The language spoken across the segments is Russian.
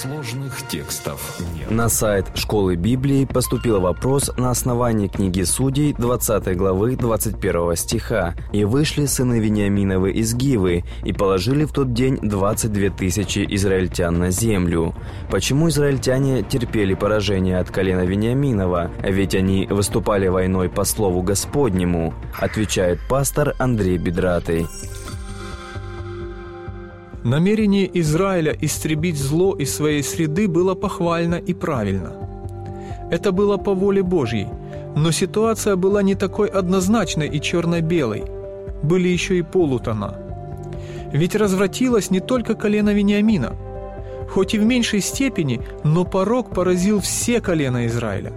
Сложных текстов нет. На сайт Школы Библии поступил вопрос на основании книги Судей 20 главы 21 стиха. «И вышли сыны Вениаминовы из Гивы, и положили в тот день 22 тысячи израильтян на землю». Почему израильтяне терпели поражение от колена Вениаминова? Ведь они выступали войной по слову Господнему, отвечает пастор Андрей Бедратый. Намерение Израиля истребить зло из своей среды было похвально и правильно. Это было по воле Божьей, но ситуация была не такой однозначной и черно-белой. Были еще и полутона. Ведь развратилось не только колено Вениамина. Хоть и в меньшей степени, но порог поразил все колена Израиля.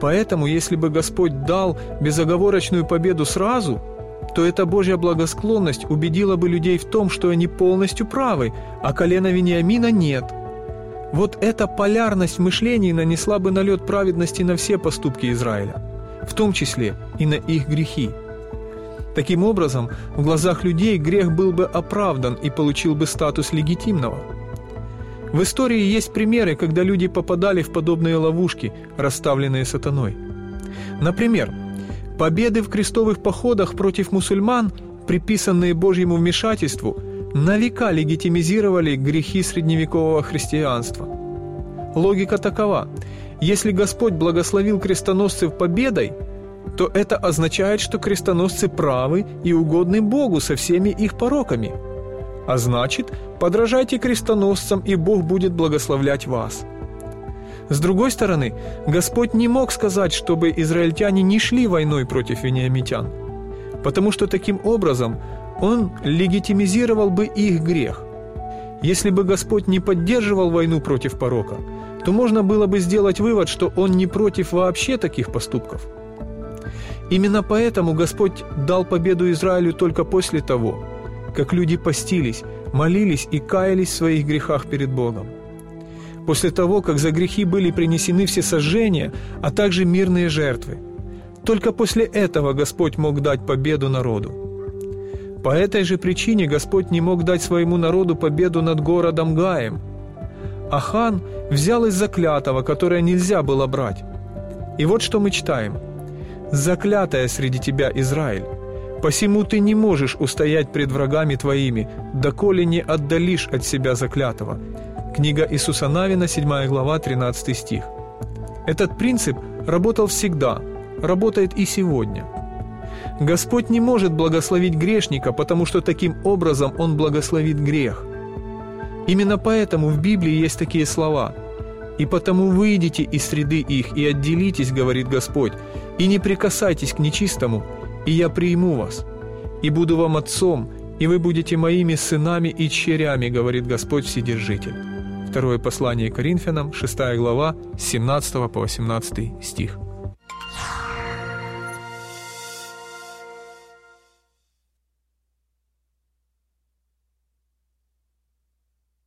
Поэтому, если бы Господь дал безоговорочную победу сразу – то эта Божья благосклонность убедила бы людей в том, что они полностью правы, а колена Вениамина нет. Вот эта полярность мышлений нанесла бы налет праведности на все поступки Израиля, в том числе и на их грехи. Таким образом, в глазах людей грех был бы оправдан и получил бы статус легитимного. В истории есть примеры, когда люди попадали в подобные ловушки, расставленные сатаной. Например, Победы в крестовых походах против мусульман, приписанные Божьему вмешательству, на века легитимизировали грехи средневекового христианства. Логика такова. Если Господь благословил крестоносцев победой, то это означает, что крестоносцы правы и угодны Богу со всеми их пороками. А значит, подражайте крестоносцам, и Бог будет благословлять вас – с другой стороны, Господь не мог сказать, чтобы израильтяне не шли войной против вениамитян, потому что таким образом Он легитимизировал бы их грех. Если бы Господь не поддерживал войну против порока, то можно было бы сделать вывод, что Он не против вообще таких поступков. Именно поэтому Господь дал победу Израилю только после того, как люди постились, молились и каялись в своих грехах перед Богом после того, как за грехи были принесены все сожжения, а также мирные жертвы. Только после этого Господь мог дать победу народу. По этой же причине Господь не мог дать своему народу победу над городом Гаем. Ахан взял из заклятого, которое нельзя было брать. И вот что мы читаем. «Заклятая среди тебя, Израиль, посему ты не можешь устоять пред врагами твоими, доколе не отдалишь от себя заклятого, Книга Иисуса Навина, 7 глава, 13 стих. Этот принцип работал всегда, работает и сегодня. Господь не может благословить грешника, потому что таким образом Он благословит грех. Именно поэтому в Библии есть такие слова «И потому выйдите из среды их и отделитесь, говорит Господь, и не прикасайтесь к нечистому, и я приму вас, и буду вам отцом, и вы будете моими сынами и черями, говорит Господь Вседержитель». Второе послание Коринфянам, 6 глава, с 17 по 18 стих.